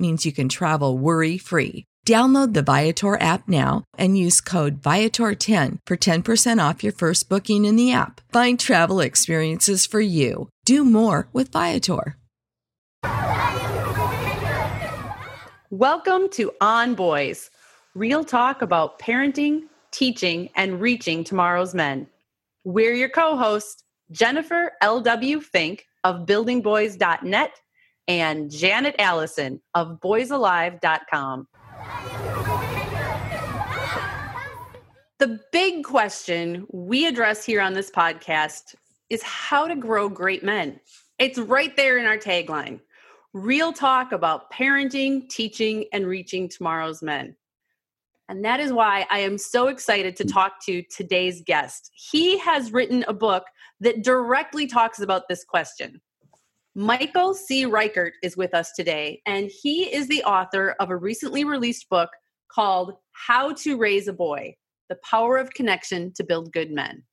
means you can travel worry free. Download the Viator app now and use code Viator10 for 10% off your first booking in the app. Find travel experiences for you. Do more with Viator. Welcome to On Boys, real talk about parenting, teaching, and reaching tomorrow's men. We're your co host, Jennifer L.W. Fink of BuildingBoys.net and Janet Allison of BoysAlive.com. The big question we address here on this podcast is how to grow great men. It's right there in our tagline real talk about parenting, teaching, and reaching tomorrow's men. And that is why I am so excited to talk to today's guest. He has written a book that directly talks about this question. Michael C. Reichert is with us today, and he is the author of a recently released book called How to Raise a Boy the Power of Connection to Build Good Men.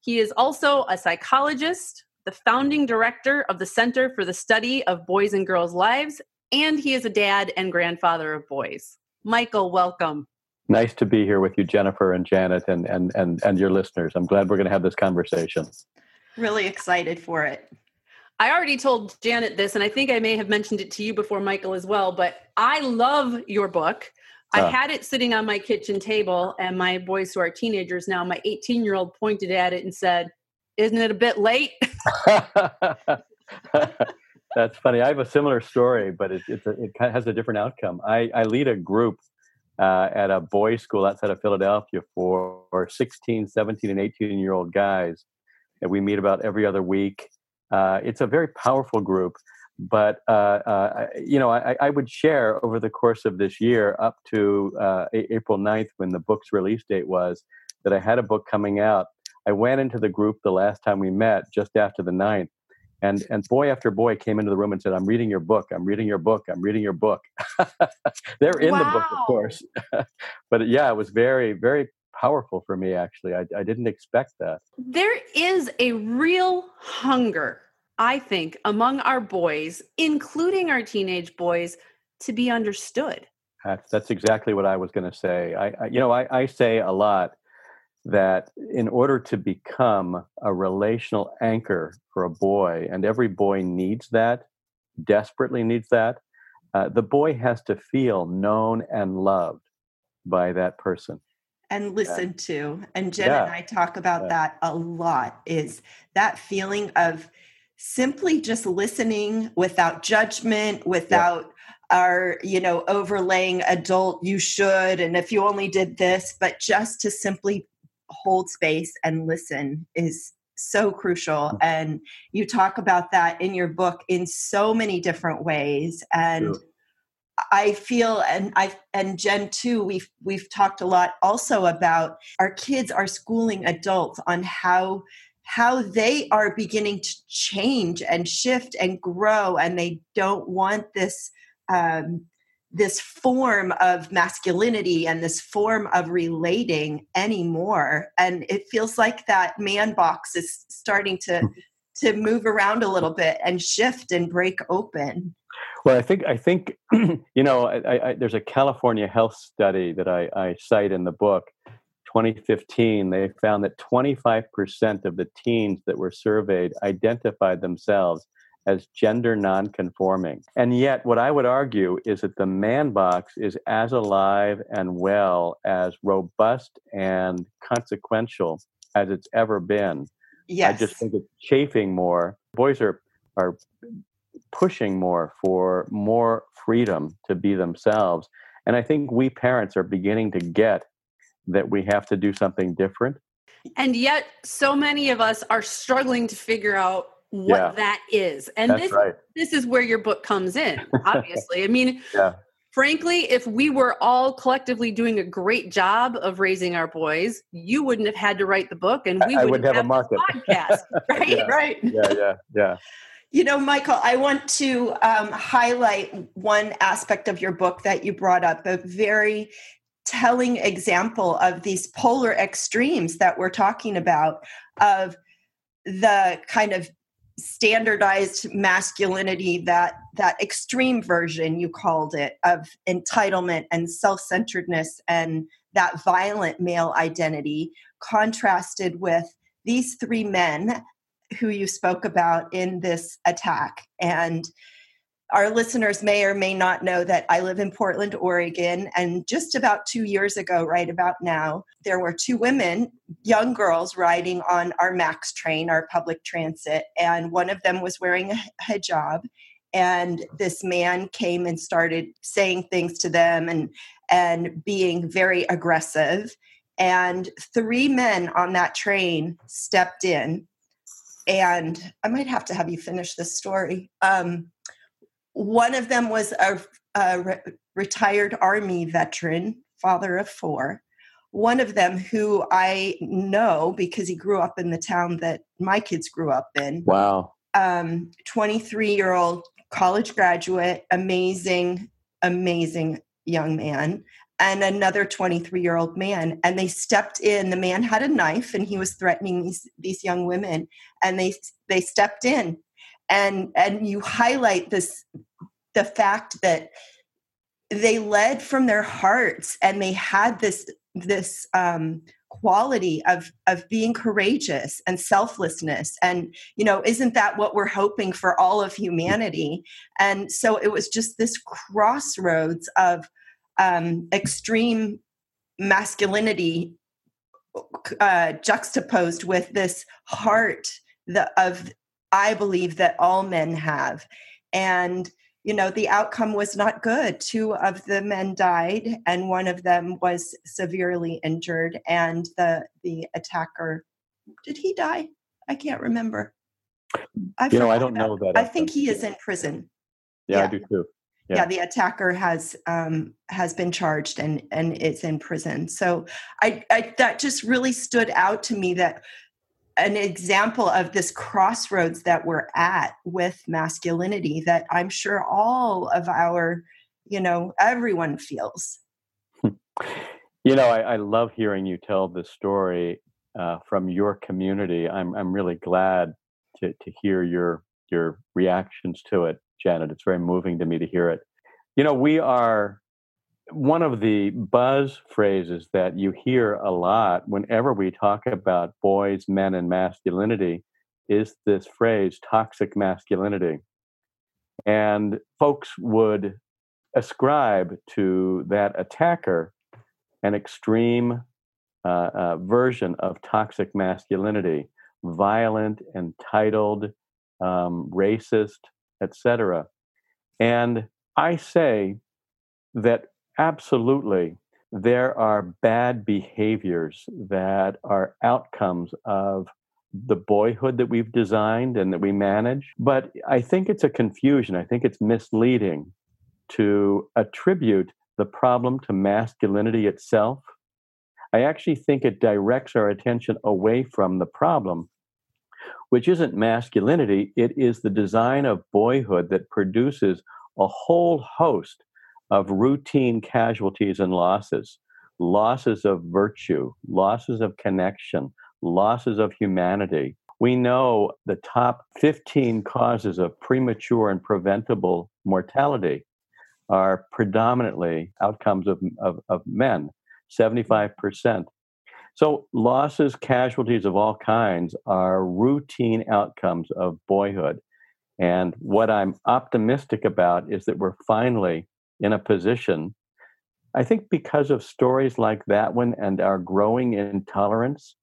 He is also a psychologist, the founding director of the Center for the Study of Boys and Girls' Lives, and he is a dad and grandfather of boys. Michael, welcome. Nice to be here with you, Jennifer and Janet, and and and, and your listeners. I'm glad we're going to have this conversation. Really excited for it. I already told Janet this, and I think I may have mentioned it to you before, Michael, as well. But I love your book. I uh, had it sitting on my kitchen table, and my boys who are teenagers now, my 18 year old pointed at it and said, Isn't it a bit late? That's funny. I have a similar story, but it, it's a, it has a different outcome. I, I lead a group uh, at a boys' school outside of Philadelphia for 16, 17, and 18 year old guys. And we meet about every other week. Uh, it's a very powerful group but uh, uh, you know I, I, would share over the course of this year up to uh, april 9th when the book's release date was that i had a book coming out. I went into the group the last time we met just after the 9th and and boy after boy came into the room and said i'm reading your book i'm reading your book i'm reading your book. They're in wow. the book of course. But yeah it was very very powerful for me actually I, I didn't expect that there is a real hunger I think, among our boys, including our teenage boys, to be understood. That's, that's exactly what I was going to say. I, I, you know, I, I say a lot that in order to become a relational anchor for a boy, and every boy needs that, desperately needs that, uh, the boy has to feel known and loved by that person and listen to and jen yeah. and i talk about yeah. that a lot is that feeling of simply just listening without judgment, without yeah. our, you know, overlaying adult, you should, and if you only did this, but just to simply hold space and listen is so crucial mm. and you talk about that in your book in so many different ways and yeah. I feel and I and Jen too we've we've talked a lot also about our kids are schooling adults on how how they are beginning to change and shift and grow and they don't want this um, this form of masculinity and this form of relating anymore and it feels like that man box is starting to hmm. to move around a little bit and shift and break open well i think i think you know I, I, there's a california health study that I, I cite in the book 2015, they found that 25% of the teens that were surveyed identified themselves as gender nonconforming. And yet, what I would argue is that the man box is as alive and well, as robust and consequential as it's ever been. Yes. I just think it's chafing more. Boys are are pushing more for more freedom to be themselves And I think we parents are beginning to get that we have to do something different. And yet, so many of us are struggling to figure out what yeah. that is. And That's this right. this is where your book comes in, obviously. I mean, yeah. frankly, if we were all collectively doing a great job of raising our boys, you wouldn't have had to write the book and we I wouldn't would have, have a market. podcast. Right? yeah. Right. Yeah, yeah, yeah. You know, Michael, I want to um, highlight one aspect of your book that you brought up, a very telling example of these polar extremes that we're talking about of the kind of standardized masculinity that that extreme version you called it of entitlement and self-centeredness and that violent male identity contrasted with these three men who you spoke about in this attack and our listeners may or may not know that I live in Portland, Oregon. And just about two years ago, right about now, there were two women, young girls, riding on our MAX train, our public transit. And one of them was wearing a hijab. And this man came and started saying things to them and, and being very aggressive. And three men on that train stepped in. And I might have to have you finish this story. Um, one of them was a, a re- retired army veteran, father of four. One of them, who I know because he grew up in the town that my kids grew up in. Wow. Um, 23 year old college graduate, amazing, amazing young man, and another 23 year old man. And they stepped in. The man had a knife and he was threatening these, these young women. And they, they stepped in and and you highlight this the fact that they led from their hearts and they had this this um, quality of of being courageous and selflessness and you know isn't that what we're hoping for all of humanity and so it was just this crossroads of um, extreme masculinity uh, juxtaposed with this heart the, of I believe that all men have. And, you know, the outcome was not good. Two of the men died, and one of them was severely injured. And the the attacker, did he die? I can't remember. I you know, I don't know that. I think he is in prison. Yeah, yeah. I do too. Yeah. yeah. the attacker has um, has been charged and and is in prison. So I, I that just really stood out to me that an example of this crossroads that we're at with masculinity that I'm sure all of our, you know, everyone feels. You know, I, I love hearing you tell this story uh, from your community. I'm I'm really glad to to hear your your reactions to it, Janet. It's very moving to me to hear it. You know, we are one of the buzz phrases that you hear a lot whenever we talk about boys, men, and masculinity is this phrase toxic masculinity. And folks would ascribe to that attacker an extreme uh, uh, version of toxic masculinity violent, entitled, um, racist, etc. And I say that Absolutely. There are bad behaviors that are outcomes of the boyhood that we've designed and that we manage. But I think it's a confusion. I think it's misleading to attribute the problem to masculinity itself. I actually think it directs our attention away from the problem, which isn't masculinity, it is the design of boyhood that produces a whole host of routine casualties and losses, losses of virtue, losses of connection, losses of humanity. We know the top 15 causes of premature and preventable mortality are predominantly outcomes of, of, of men, 75%. So, losses, casualties of all kinds are routine outcomes of boyhood. And what I'm optimistic about is that we're finally in a position, I think because of stories like that one and our growing intolerance,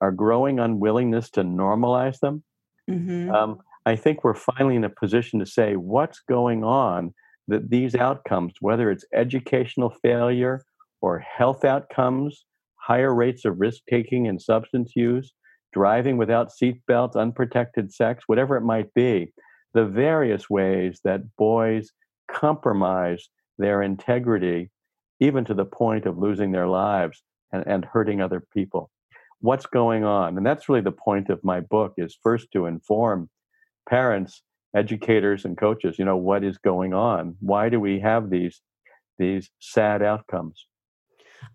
our growing unwillingness to normalize them, mm-hmm. um, I think we're finally in a position to say what's going on that these outcomes, whether it's educational failure or health outcomes, higher rates of risk taking and substance use, driving without seatbelts, unprotected sex, whatever it might be, the various ways that boys compromise their integrity, even to the point of losing their lives and, and hurting other people. What's going on? And that's really the point of my book is first to inform parents, educators, and coaches, you know, what is going on? Why do we have these these sad outcomes?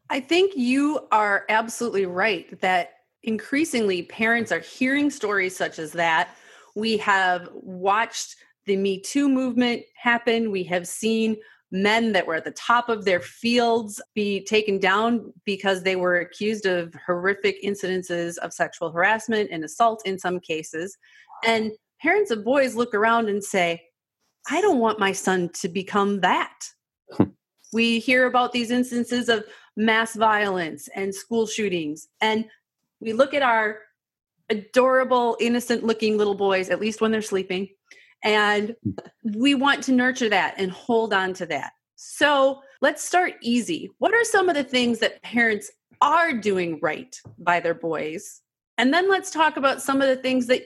I think you are absolutely right that increasingly parents are hearing stories such as that. We have watched the Me Too movement happen. We have seen men that were at the top of their fields be taken down because they were accused of horrific incidences of sexual harassment and assault in some cases. And parents of boys look around and say, I don't want my son to become that. Hmm. we hear about these instances of mass violence and school shootings. And we look at our adorable, innocent looking little boys, at least when they're sleeping, and we want to nurture that and hold on to that. So let's start easy. What are some of the things that parents are doing right by their boys? And then let's talk about some of the things that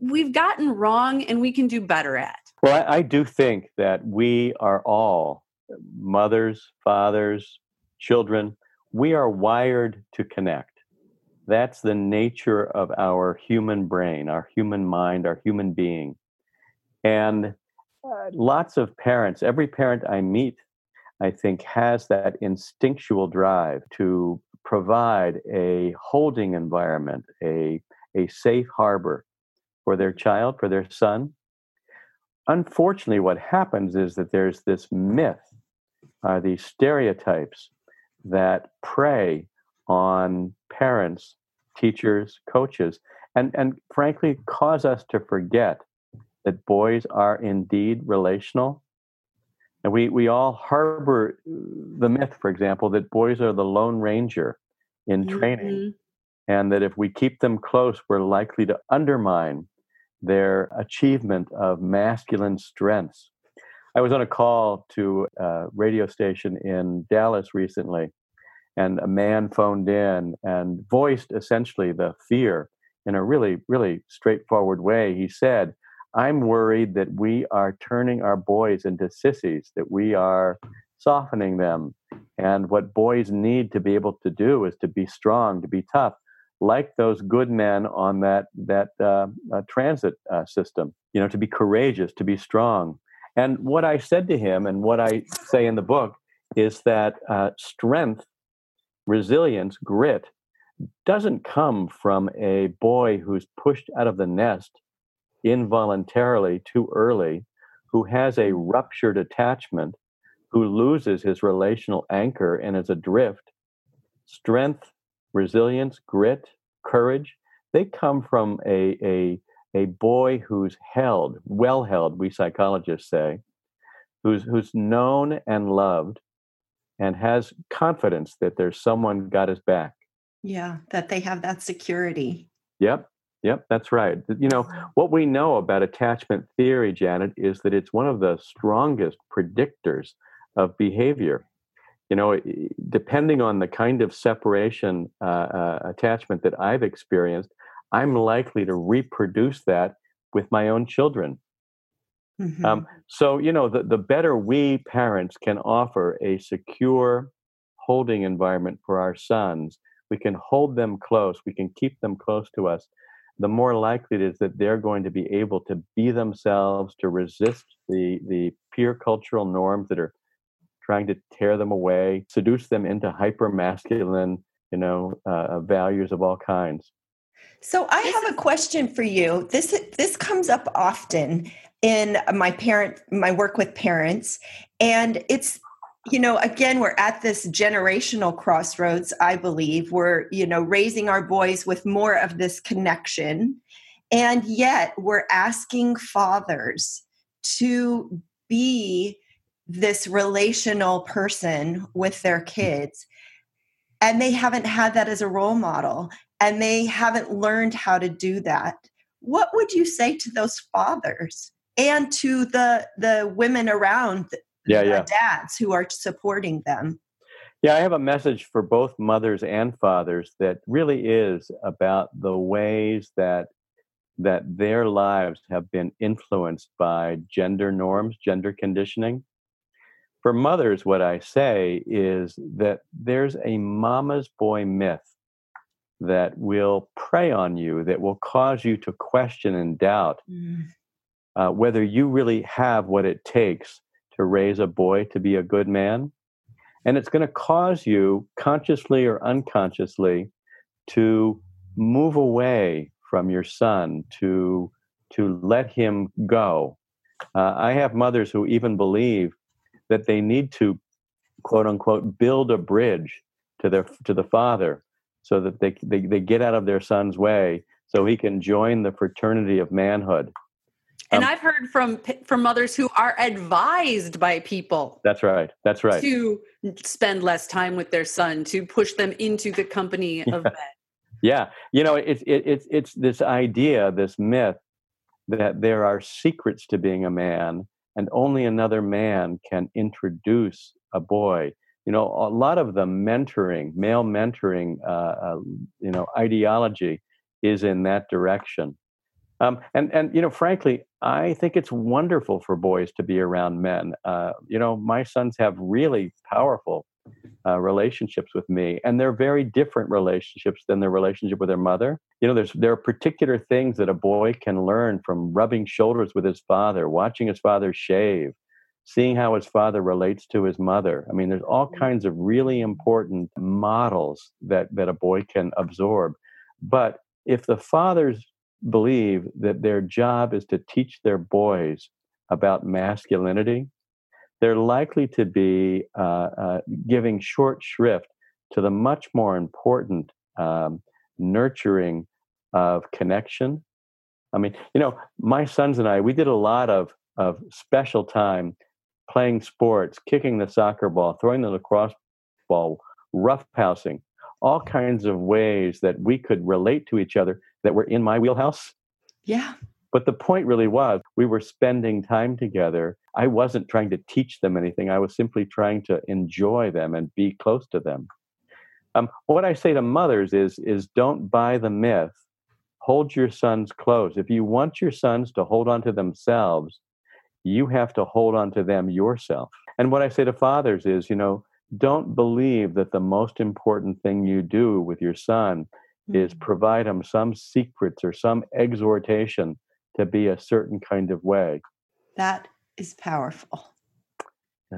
we've gotten wrong and we can do better at. Well, I, I do think that we are all mothers, fathers, children, we are wired to connect. That's the nature of our human brain, our human mind, our human being. And uh, lots of parents, every parent I meet, I think, has that instinctual drive to provide a holding environment, a, a safe harbor for their child, for their son. Unfortunately, what happens is that there's this myth, uh, these stereotypes that prey on parents, teachers, coaches, and, and frankly cause us to forget that boys are indeed relational. And we, we all harbor the myth, for example, that boys are the Lone Ranger in training, mm-hmm. and that if we keep them close, we're likely to undermine their achievement of masculine strengths. I was on a call to a radio station in Dallas recently, and a man phoned in and voiced essentially the fear in a really, really straightforward way. He said, I'm worried that we are turning our boys into sissies, that we are softening them. And what boys need to be able to do is to be strong, to be tough, like those good men on that that uh, uh, transit uh, system. You know, to be courageous, to be strong. And what I said to him, and what I say in the book, is that uh, strength, resilience, grit, doesn't come from a boy who's pushed out of the nest involuntarily too early, who has a ruptured attachment, who loses his relational anchor and is adrift. Strength, resilience, grit, courage, they come from a, a, a boy who's held, well held, we psychologists say, who's, who's known and loved and has confidence that there's someone got his back. Yeah, that they have that security. Yep. Yep, that's right. You know, what we know about attachment theory, Janet, is that it's one of the strongest predictors of behavior. You know, depending on the kind of separation uh, uh, attachment that I've experienced, I'm likely to reproduce that with my own children. Mm-hmm. Um, so, you know, the, the better we parents can offer a secure holding environment for our sons, we can hold them close, we can keep them close to us, the more likely it is that they're going to be able to be themselves, to resist the, the peer cultural norms that are trying to tear them away, seduce them into hyper masculine, you know, uh, values of all kinds. So I have a question for you. This this comes up often in my parent my work with parents and it's you know again we're at this generational crossroads i believe we're you know raising our boys with more of this connection and yet we're asking fathers to be this relational person with their kids and they haven't had that as a role model and they haven't learned how to do that what would you say to those fathers and to the the women around yeah, yeah. dads who are supporting them. Yeah, I have a message for both mothers and fathers that really is about the ways that that their lives have been influenced by gender norms, gender conditioning. For mothers, what I say is that there's a mama's boy myth that will prey on you, that will cause you to question and doubt mm. uh, whether you really have what it takes to raise a boy to be a good man. And it's going to cause you, consciously or unconsciously, to move away from your son, to, to let him go. Uh, I have mothers who even believe that they need to, quote unquote, build a bridge to their to the father so that they, they, they get out of their son's way so he can join the fraternity of manhood. And um, I've heard from from mothers who are advised by people. That's right. That's right. To spend less time with their son, to push them into the company of men. Yeah, you know, it's it, it's it's this idea, this myth that there are secrets to being a man, and only another man can introduce a boy you know a lot of the mentoring male mentoring uh, uh, you know ideology is in that direction. Um, and and you know frankly i think it's wonderful for boys to be around men. Uh, you know my sons have really powerful uh, relationships with me and they're very different relationships than their relationship with their mother. You know there's there are particular things that a boy can learn from rubbing shoulders with his father watching his father shave seeing how his father relates to his mother. I mean, there's all mm-hmm. kinds of really important models that, that a boy can absorb. But if the fathers believe that their job is to teach their boys about masculinity, they're likely to be uh, uh, giving short shrift to the much more important um, nurturing of connection. I mean, you know, my sons and I, we did a lot of, of special time playing sports, kicking the soccer ball, throwing the lacrosse ball, roughhousing, all kinds of ways that we could relate to each other that were in my wheelhouse. Yeah. But the point really was we were spending time together. I wasn't trying to teach them anything. I was simply trying to enjoy them and be close to them. Um, what I say to mothers is, is don't buy the myth. Hold your sons close. If you want your sons to hold on to themselves, you have to hold on to them yourself. And what I say to fathers is, you know, don't believe that the most important thing you do with your son mm-hmm. is provide him some secrets or some exhortation to be a certain kind of way. That is powerful.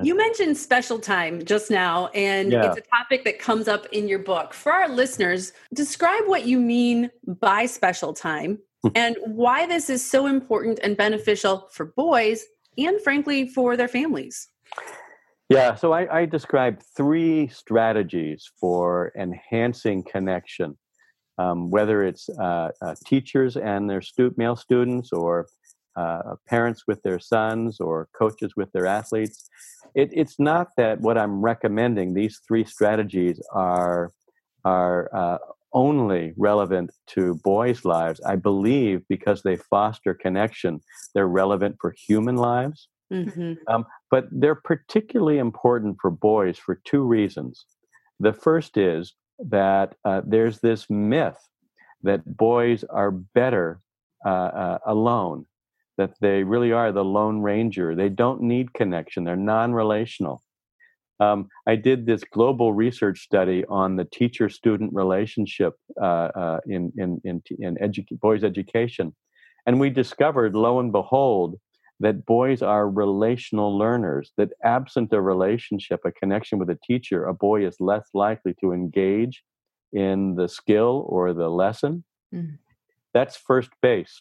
You mentioned special time just now, and yeah. it's a topic that comes up in your book. For our listeners, describe what you mean by special time and why this is so important and beneficial for boys and, frankly, for their families. Yeah, so I, I described three strategies for enhancing connection, um, whether it's uh, uh, teachers and their stu- male students, or uh, parents with their sons, or coaches with their athletes. It, it's not that what I'm recommending; these three strategies are are uh, only relevant to boys' lives. I believe because they foster connection, they're relevant for human lives. Mm-hmm. Um, but they're particularly important for boys for two reasons. The first is that uh, there's this myth that boys are better uh, uh, alone, that they really are the lone ranger. They don't need connection, they're non relational. Um, I did this global research study on the teacher-student relationship uh, uh, in in in, in edu- boys' education, and we discovered, lo and behold, that boys are relational learners. That absent a relationship, a connection with a teacher, a boy is less likely to engage in the skill or the lesson. Mm. That's first base.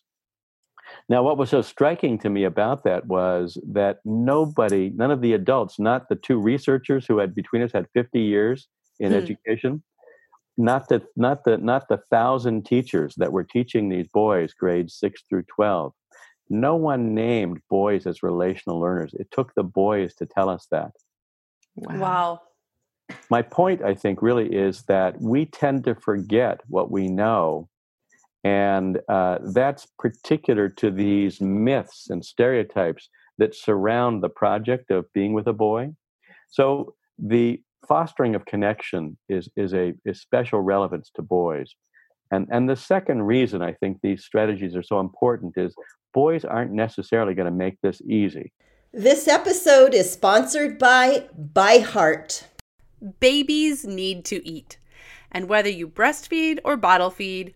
Now, what was so striking to me about that was that nobody, none of the adults, not the two researchers who had between us had 50 years in hmm. education, not the not the not the thousand teachers that were teaching these boys grades six through 12 no one named boys as relational learners it took the boys to tell us that wow. wow. my point i think really is that we tend to forget what we know and uh, that's particular to these myths and stereotypes that surround the project of being with a boy. So the fostering of connection is is a is special relevance to boys. And and the second reason I think these strategies are so important is boys aren't necessarily going to make this easy. This episode is sponsored by ByHeart. Babies need to eat. And whether you breastfeed or bottle feed,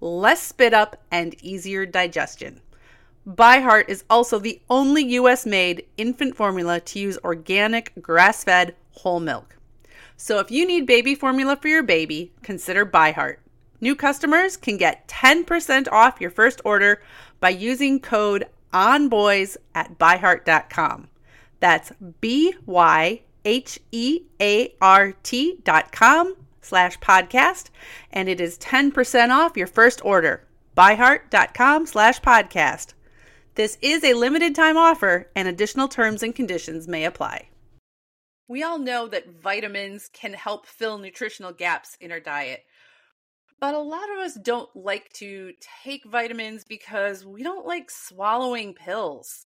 less spit up, and easier digestion. ByHeart is also the only US made infant formula to use organic, grass fed whole milk. So if you need baby formula for your baby, consider ByHeart. New customers can get 10% off your first order by using code ONBOYS at byheart.com. That's B Y H E A R T dot com slash podcast, and it is 10% off your first order. Byheart.com slash podcast. This is a limited time offer, and additional terms and conditions may apply. We all know that vitamins can help fill nutritional gaps in our diet. But a lot of us don't like to take vitamins because we don't like swallowing pills.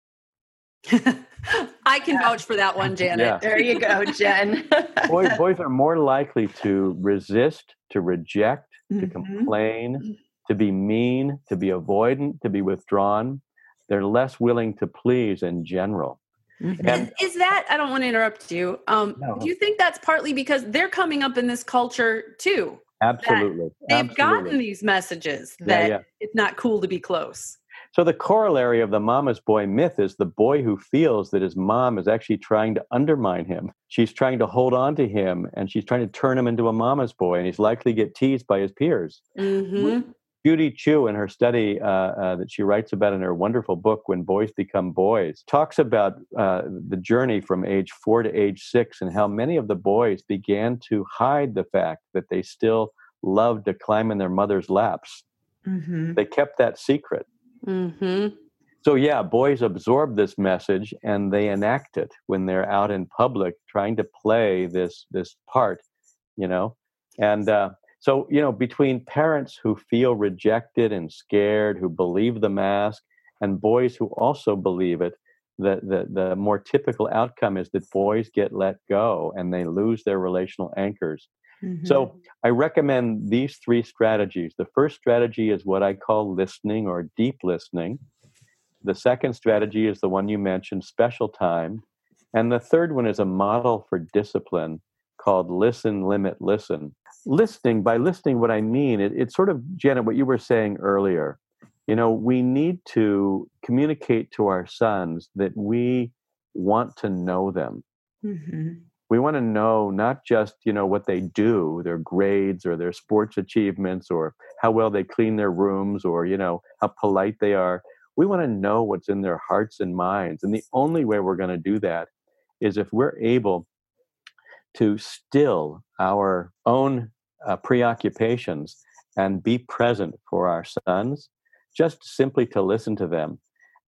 I can vouch for that one, Janet. Yeah. There you go, Jen. boys, boys are more likely to resist, to reject, mm-hmm. to complain, to be mean, to be avoidant, to be withdrawn. They're less willing to please in general. Mm-hmm. And is that I don't want to interrupt you. Um, no. Do you think that's partly because they're coming up in this culture too? Absolutely. They've Absolutely. gotten these messages that yeah, yeah. it's not cool to be close. So the corollary of the mama's boy myth is the boy who feels that his mom is actually trying to undermine him. She's trying to hold on to him and she's trying to turn him into a mama's boy, and he's likely to get teased by his peers. Mm-hmm. Judy Chu, in her study uh, uh, that she writes about in her wonderful book, When Boys Become Boys, talks about uh, the journey from age four to age six and how many of the boys began to hide the fact that they still loved to climb in their mother's laps. Mm-hmm. They kept that secret. Mm-hmm. So, yeah, boys absorb this message and they enact it when they're out in public trying to play this, this part, you know. And uh, so, you know, between parents who feel rejected and scared, who believe the mask, and boys who also believe it, the, the, the more typical outcome is that boys get let go and they lose their relational anchors. Mm-hmm. So I recommend these three strategies. The first strategy is what I call listening or deep listening. The second strategy is the one you mentioned, special time. And the third one is a model for discipline called listen, limit, listen. Listening, by listening, what I mean, it, it's sort of, Janet, what you were saying earlier. You know, we need to communicate to our sons that we want to know them. Mm-hmm We want to know not just, you know, what they do, their grades or their sports achievements or how well they clean their rooms or, you know, how polite they are. We want to know what's in their hearts and minds. And the only way we're going to do that is if we're able to still our own uh, preoccupations and be present for our sons, just simply to listen to them.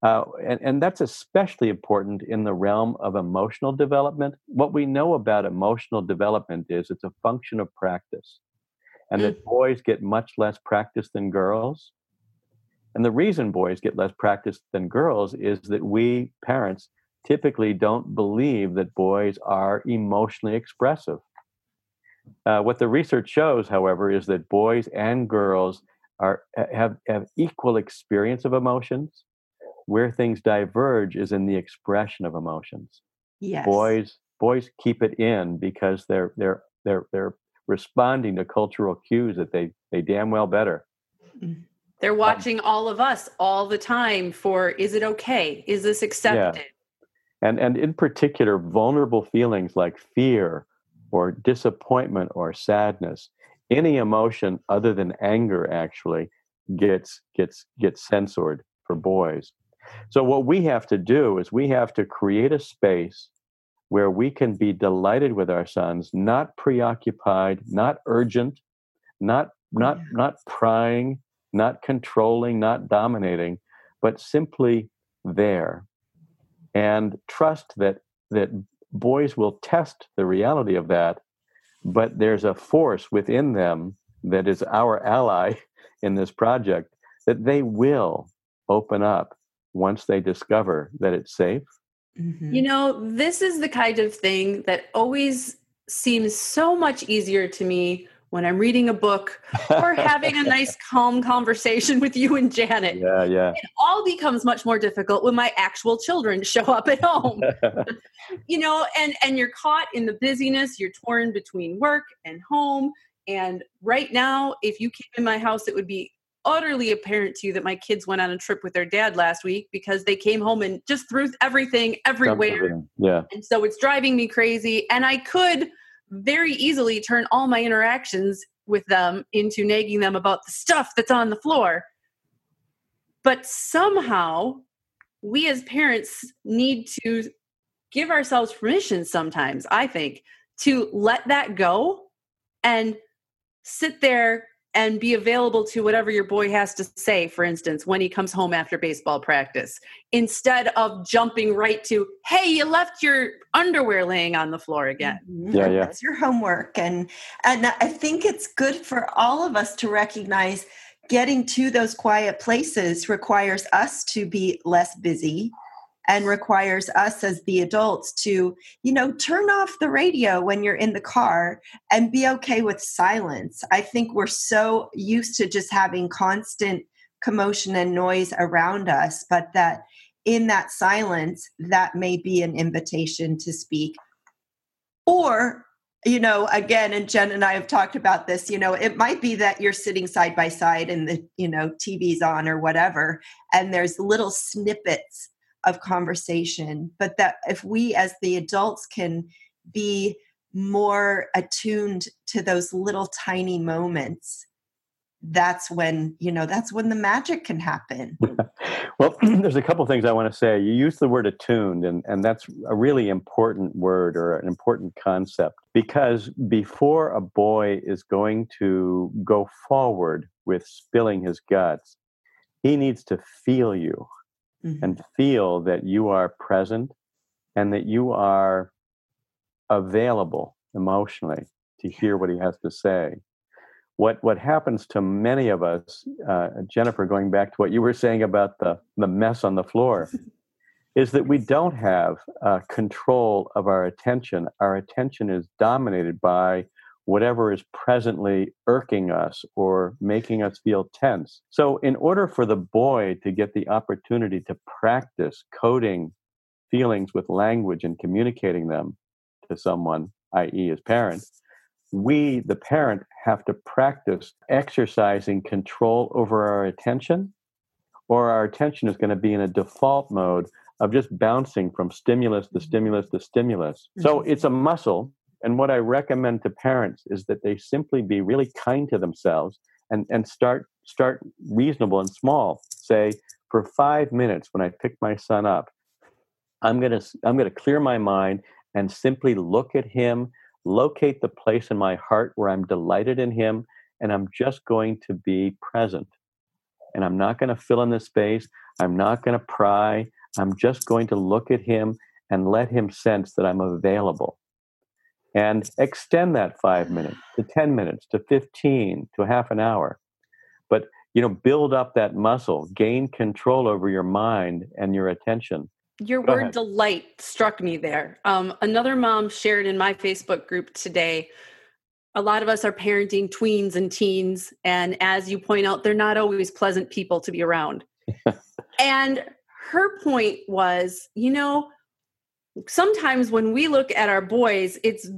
Uh, and, and that's especially important in the realm of emotional development. What we know about emotional development is it's a function of practice, and mm. that boys get much less practice than girls. And the reason boys get less practice than girls is that we parents typically don't believe that boys are emotionally expressive. Uh, what the research shows, however, is that boys and girls are have, have equal experience of emotions. Where things diverge is in the expression of emotions. Yes. Boys boys keep it in because they're they're they're they're responding to cultural cues that they they damn well better. Mm. They're watching um, all of us all the time for is it okay? Is this accepted? Yeah and and in particular vulnerable feelings like fear or disappointment or sadness any emotion other than anger actually gets gets gets censored for boys so what we have to do is we have to create a space where we can be delighted with our sons not preoccupied not urgent not oh, not yeah. not prying not controlling not dominating but simply there and trust that that boys will test the reality of that but there's a force within them that is our ally in this project that they will open up once they discover that it's safe mm-hmm. you know this is the kind of thing that always seems so much easier to me when I'm reading a book or having a nice calm conversation with you and Janet. Yeah, yeah. It all becomes much more difficult when my actual children show up at home. you know, and and you're caught in the busyness, you're torn between work and home. And right now, if you came in my house, it would be utterly apparent to you that my kids went on a trip with their dad last week because they came home and just threw everything everywhere. Everything. Yeah. And so it's driving me crazy. And I could very easily turn all my interactions with them into nagging them about the stuff that's on the floor. But somehow, we as parents need to give ourselves permission sometimes, I think, to let that go and sit there and be available to whatever your boy has to say, for instance, when he comes home after baseball practice, instead of jumping right to, hey, you left your underwear laying on the floor again. Mm-hmm. Yeah, yeah. That's your homework. And and I think it's good for all of us to recognize getting to those quiet places requires us to be less busy and requires us as the adults to you know turn off the radio when you're in the car and be okay with silence. I think we're so used to just having constant commotion and noise around us but that in that silence that may be an invitation to speak. Or you know again and jen and i have talked about this you know it might be that you're sitting side by side and the you know tv's on or whatever and there's little snippets of conversation but that if we as the adults can be more attuned to those little tiny moments that's when you know that's when the magic can happen. Well there's a couple things i want to say. You use the word attuned and, and that's a really important word or an important concept because before a boy is going to go forward with spilling his guts he needs to feel you mm-hmm. and feel that you are present and that you are available emotionally to hear what he has to say. What what happens to many of us, uh, Jennifer, going back to what you were saying about the the mess on the floor, is that we don't have uh, control of our attention. Our attention is dominated by whatever is presently irking us or making us feel tense. So, in order for the boy to get the opportunity to practice coding feelings with language and communicating them to someone, i.e., his parent, we, the parent, have to practice exercising control over our attention, or our attention is going to be in a default mode of just bouncing from stimulus to stimulus to stimulus. Mm-hmm. So it's a muscle. And what I recommend to parents is that they simply be really kind to themselves and, and start start reasonable and small. Say, for five minutes when I pick my son up, I'm gonna I'm gonna clear my mind and simply look at him, locate the place in my heart where I'm delighted in him, and I'm just going to be present. And I'm not to fill in the space. I'm not to pry. I'm just going to look at him and let him sense that I'm available. And extend that five minutes to 10 minutes to 15 to half an hour. But, you know, build up that muscle, gain control over your mind and your attention. Your Go word ahead. delight struck me there. Um, another mom shared in my Facebook group today. A lot of us are parenting tweens and teens. And as you point out, they're not always pleasant people to be around. and her point was, you know, sometimes when we look at our boys, it's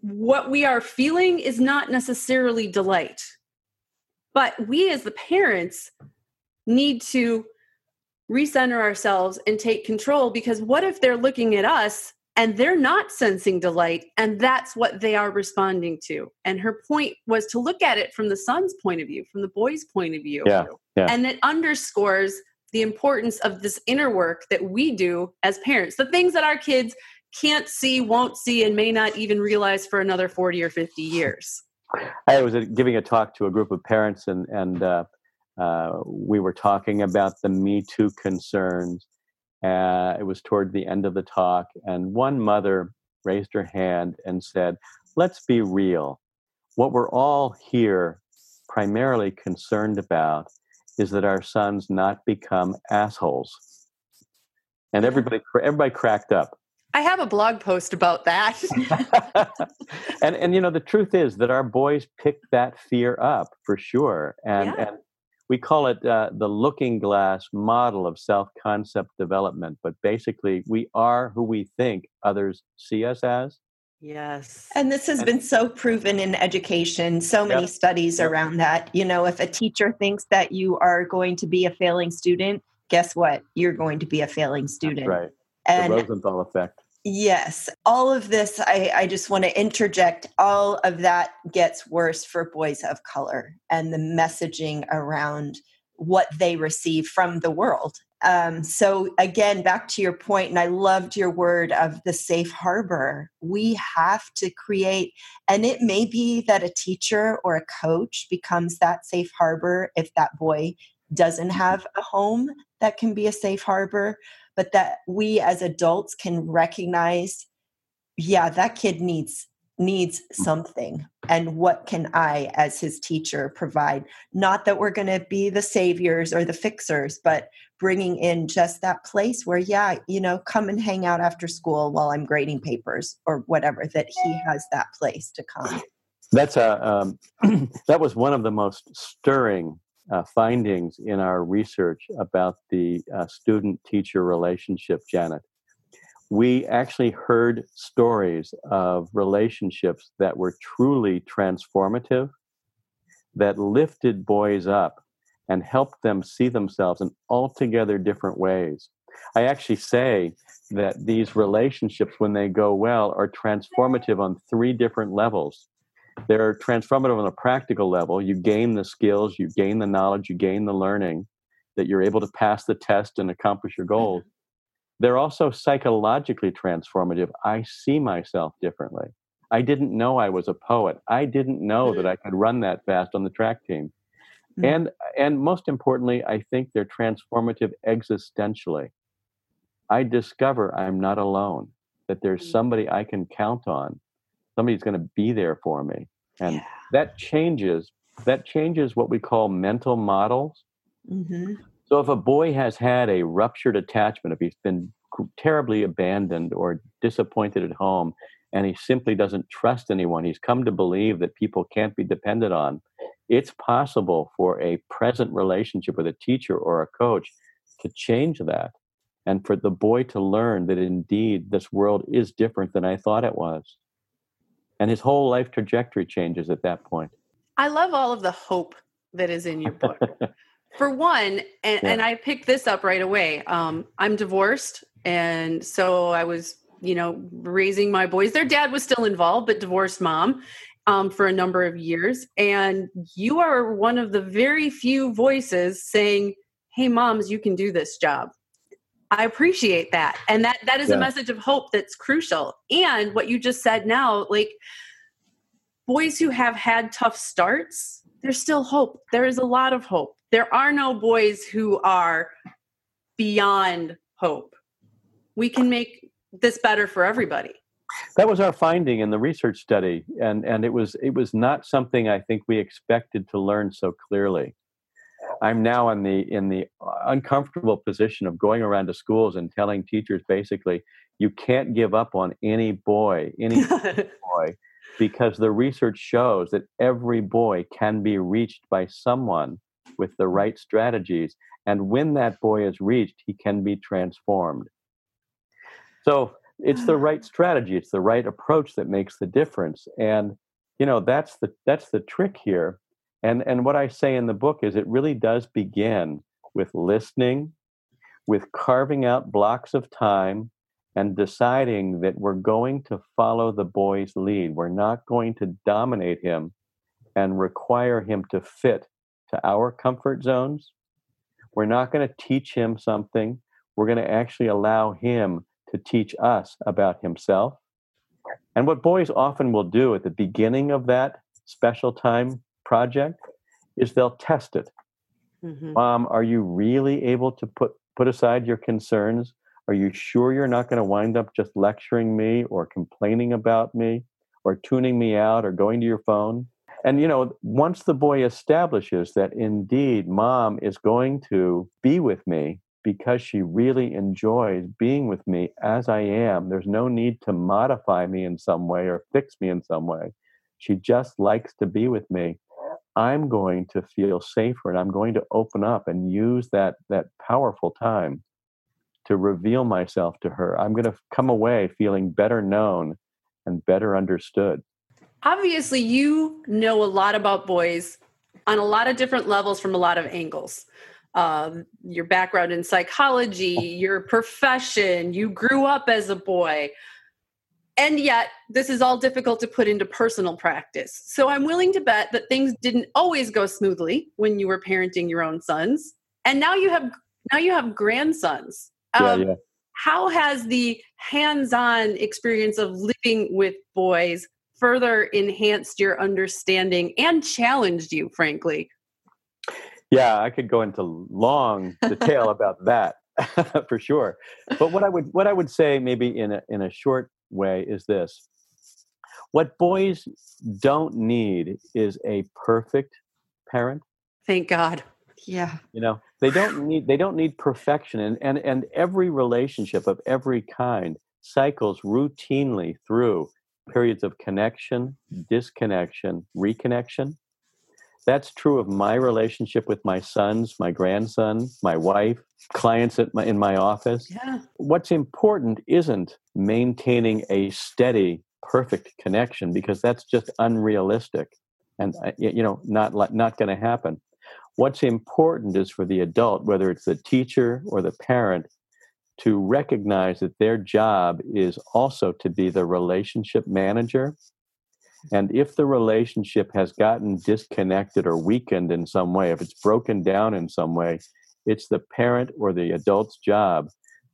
what we are feeling is not necessarily delight. But we as the parents need to recenter ourselves and take control because what if they're looking at us and they're not sensing delight and that's what they are responding to and her point was to look at it from the son's point of view from the boy's point of view yeah, yeah. and it underscores the importance of this inner work that we do as parents, the things that our kids can't see, won't see, and may not even realize for another 40 or 50 years. I was giving a talk to a group of parents, and, and uh, uh, we were talking about the Me Too concerns. Uh, it was toward the end of the talk, and one mother raised her hand and said, Let's be real. What we're all here primarily concerned about is that our sons not become assholes. And everybody, everybody cracked up. I have a blog post about that. and and you know the truth is that our boys pick that fear up for sure, and yeah. and we call it uh, the looking glass model of self concept development. But basically, we are who we think others see us as, Yes. And this has been so proven in education, so many yep. studies yep. around that. You know, if a teacher thinks that you are going to be a failing student, guess what? You're going to be a failing student. That's right. And the Rosenthal effect. Yes. All of this, I, I just want to interject, all of that gets worse for boys of color and the messaging around what they receive from the world um, so again back to your point and i loved your word of the safe harbor. We have to create and it may be that a teacher or a coach becomes that safe harbor if that boy doesn't have a home that can be a safe harbor but that we as adults can recognize yeah that kid needs needs something and what can i as his teacher provide? Not that we're going to be the saviors or the fixers but bringing in just that place where yeah you know come and hang out after school while i'm grading papers or whatever that he has that place to come. That's a um, that was one of the most stirring uh, findings in our research about the uh, student teacher relationship janet. We actually heard stories of relationships that were truly transformative, that lifted boys up and help them see themselves in altogether different ways. I actually say that these relationships, when they go well, are transformative on three different levels. They're transformative on a practical level. You gain the skills, you gain the knowledge, you gain the learning, that you're able to pass the test and accomplish your goals. Mm-hmm. They're also psychologically transformative. I see myself differently. I didn't know I was a poet. I didn't know that mm-hmm. I could run that fast on the track team. Mm-hmm. And and most importantly, I think they're transformative existentially. I discover I'm not alone, that there's mm. somebody I can count on. Somebody's going to be there for me. And yeah. that changes that changes what we call mental models. Mm-hmm. So if a boy has had a ruptured attachment, if he's been terribly abandoned or disappointed at home, and he simply doesn't trust anyone, he's come to believe that people can't be depended on. It's possible for a present relationship with a teacher or a coach to change that and for the boy to learn that indeed this world is different than I thought it was. And his whole life trajectory changes at that point. I love all of the hope that is in your book. For one, and, yeah. and I picked this up right away. Um, I'm divorced, and so I was, you know, raising my boys. Their dad was still involved, but divorced mom um, for a number of years. And you are one of the very few voices saying, "Hey, moms, you can do this job." I appreciate that. And that that is yeah. a message of hope that's crucial. And what you just said now, like boys who have had tough starts, there's still hope. There is a lot of hope. There are no boys who are beyond hope. We can make this better for everybody. That was our finding in the research study and and it was it was not something I think we expected to learn so clearly. I'm now in the in the uncomfortable position of going around to schools and telling teachers basically you can't give up on any boy, any boy, because the research shows that every boy can be reached by someone with the right strategies, and when that boy is reached, he can be transformed. So it's the right strategy, it's the right approach that makes the difference, and you know that's the that's the trick here and and what I say in the book is it really does begin with listening, with carving out blocks of time and deciding that we're going to follow the boy's lead. We're not going to dominate him and require him to fit to our comfort zones. We're not going to teach him something. We're going to actually allow him to teach us about himself. And what boys often will do at the beginning of that special time project is they'll test it. Mm-hmm. Mom, are you really able to put put aside your concerns? Are you sure you're not going to wind up just lecturing me or complaining about me or tuning me out or going to your phone? And you know, once the boy establishes that indeed mom is going to be with me because she really enjoys being with me as I am, there's no need to modify me in some way or fix me in some way. She just likes to be with me. I'm going to feel safer and I'm going to open up and use that that powerful time to reveal myself to her. I'm going to come away feeling better known and better understood. Obviously, you know a lot about boys on a lot of different levels from a lot of angles. Um, your background in psychology, your profession, you grew up as a boy. And yet this is all difficult to put into personal practice. So i'm willing to bet that things didn't always go smoothly when you were parenting your own sons. And now you have now you have grandsons. Um, yeah, yeah. how has the hands-on experience of living with boys further enhanced your understanding and challenged you frankly yeah i could go into long detail about that for sure. But what i would what i would say maybe in a in a short way is this. What boys don't need is a perfect parent. Thank god. Yeah. You know they don't need they don't need perfection and and, and every relationship of every kind cycles routinely through periods of connection disconnection reconnection that's true of my relationship with my sons my grandson my wife clients at my, in my office yeah. what's important isn't maintaining a steady perfect connection because that's just unrealistic and uh, you know not not going to happen what's important is for the adult whether it's the teacher or the parent to recognize that their job is also to be the relationship manager and if the relationship has gotten disconnected or weakened in some way, if it's broken down in some way, it's the parent or the adult's job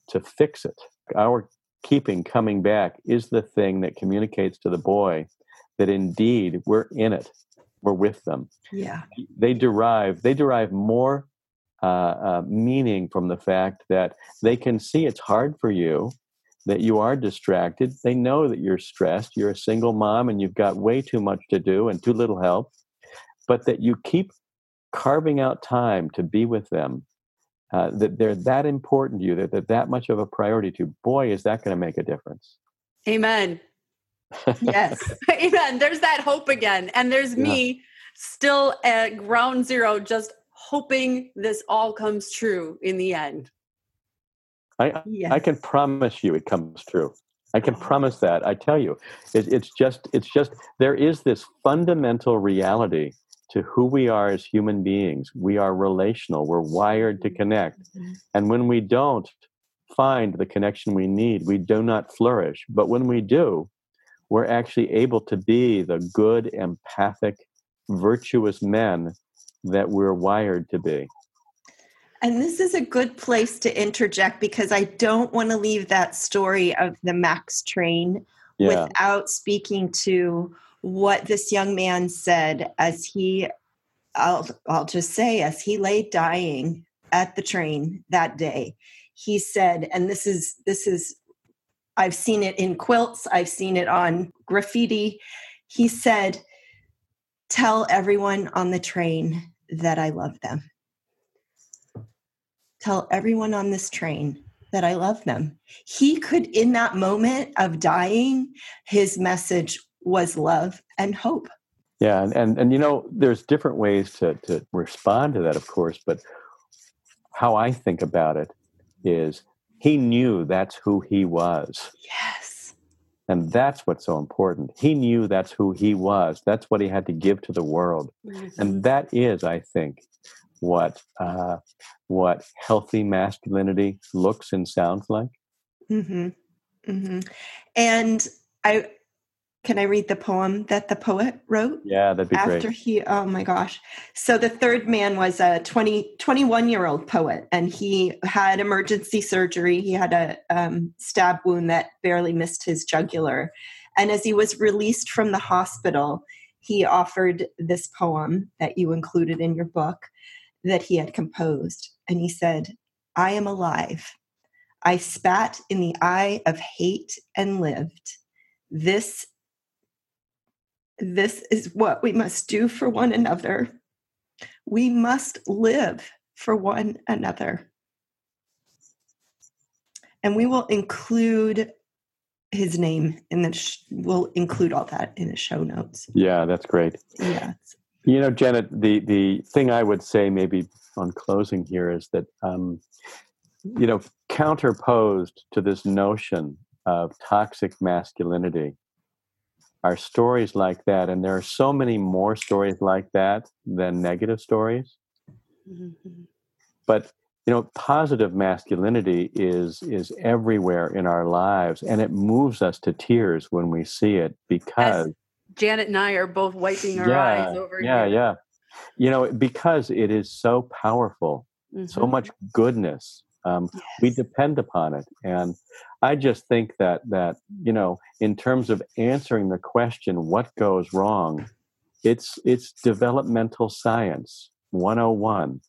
to fix it. Our keeping coming back is the thing that communicates to the boy that indeed we're in it, we're with them. Yeah, they derive they derive more uh, uh, meaning from the fact that they can see it's hard for you that you are distracted. They know that you're stressed. You're a single mom and you've got way too much to do and too little help, but that you keep carving out time to be with them. Uh, that they're that important to you, that they're that much of a priority to. you. Boy, is that going to make a difference. Amen. yes. Amen. There's that hope again. And there's yeah. me still at ground zero, just hoping this all comes true in the end. I yes. I can promise you it comes true. I can promise that. I tell you, it, it's just it's just there is this fundamental reality to who we are as human beings. We are relational, we're wired to connect. Mm-hmm. And when we don't find the connection we need, we do not flourish. But when we do, we're actually able to be the good, empathic, virtuous men that we're wired to be. And this is a good place to interject because I don't want to leave that story of the Max train yeah. without speaking to what this young man said as he I'll I'll just say as he lay dying at the train that day. He said and this is this is I've seen it in quilts I've seen it on graffiti. He said tell everyone on the train that I love them tell everyone on this train that I love them. He could, in that moment of dying, his message was love and hope. Yeah, and, and, and you know, there's different ways to, to respond to that, of course, but how I think about it is he knew that's who he was. Yes. And that's what's so important. He knew that's who he was. That's what he had to give to the world. Mm-hmm. And that is, I think, what uh, what healthy masculinity looks and sounds like. Mm-hmm. Mm-hmm. And I can I read the poem that the poet wrote? Yeah, that'd be after great. he oh my gosh. So the third man was a 20 21 year old poet and he had emergency surgery. He had a um, stab wound that barely missed his jugular. And as he was released from the hospital, he offered this poem that you included in your book that he had composed. And he said, I am alive. I spat in the eye of hate and lived. This, this is what we must do for one another. We must live for one another. And we will include his name in the sh- we'll include all that in the show notes yeah that's great yeah you know, Janet, the the thing I would say maybe on closing here is that um, you know, counterposed to this notion of toxic masculinity are stories like that, and there are so many more stories like that than negative stories. Mm-hmm. But you know, positive masculinity is is everywhere in our lives, and it moves us to tears when we see it because. Janet and I are both wiping our yeah, eyes over yeah, here. Yeah, You know, because it is so powerful, mm-hmm. so much goodness. Um, yes. We depend upon it, and I just think that that you know, in terms of answering the question, what goes wrong, it's it's developmental science 101.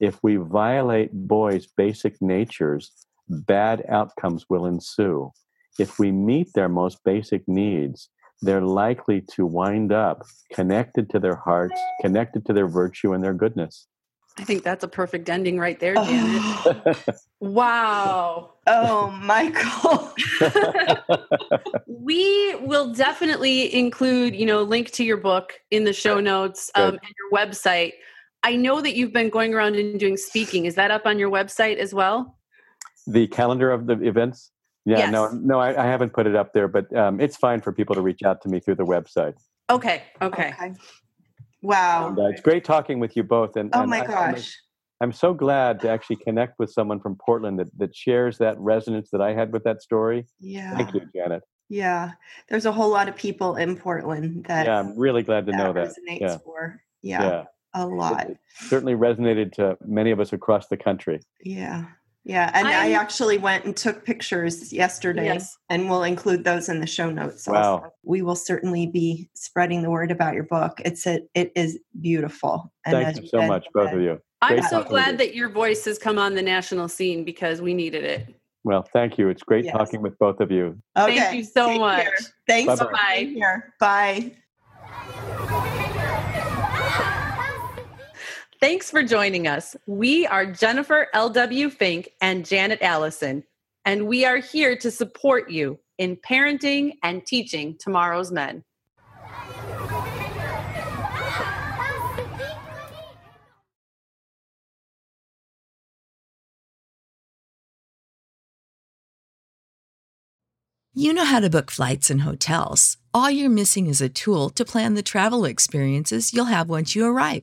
If we violate boys' basic natures, bad outcomes will ensue. If we meet their most basic needs, they're likely to wind up connected to their hearts, connected to their virtue and their goodness. I think that's a perfect ending right there, Janet. Oh. wow. Oh, Michael. we will definitely include, you know, link to your book in the show notes um, and your website. I know that you've been going around and doing speaking. Is that up on your website as well? The calendar of the events? Yeah, yes. no, no, I, I, haven't put it up there, but um, it's fine for people to reach out to me through the website. Okay, okay. okay. Wow. And, uh, it's great talking with you both. And oh and my I, gosh. I'm, I'm so glad to actually connect with someone from Portland that, that shares that resonance that I had with that story. Yeah. Thank you, Janet. Yeah. There's a whole lot of people in Portland that Yeah, I'm really glad to that know that. Resonates yeah. for. Yeah, yeah. A lot. It certainly resonated to many of us across the country. Yeah. Yeah, and I'm, i actually went and took pictures yesterday, yes. and we'll include those in the show notes. Wow. Also. We will certainly be spreading the word about your book. It's a, it is beautiful. And Thank you so much, both of you. I'm Great so glad that your voice has come on the national scene because we needed it. Well, thank you. It's great yes. talking with both of you. Okay. Thank you so Take much. Care. Thanks Bye-bye. for being here. Bye. Thanks for joining us. We are Jennifer L.W. Fink and Janet Allison, and we are here to support you in parenting and teaching tomorrow's men. You know how to book flights and hotels. All you're missing is a tool to plan the travel experiences you'll have once you arrive.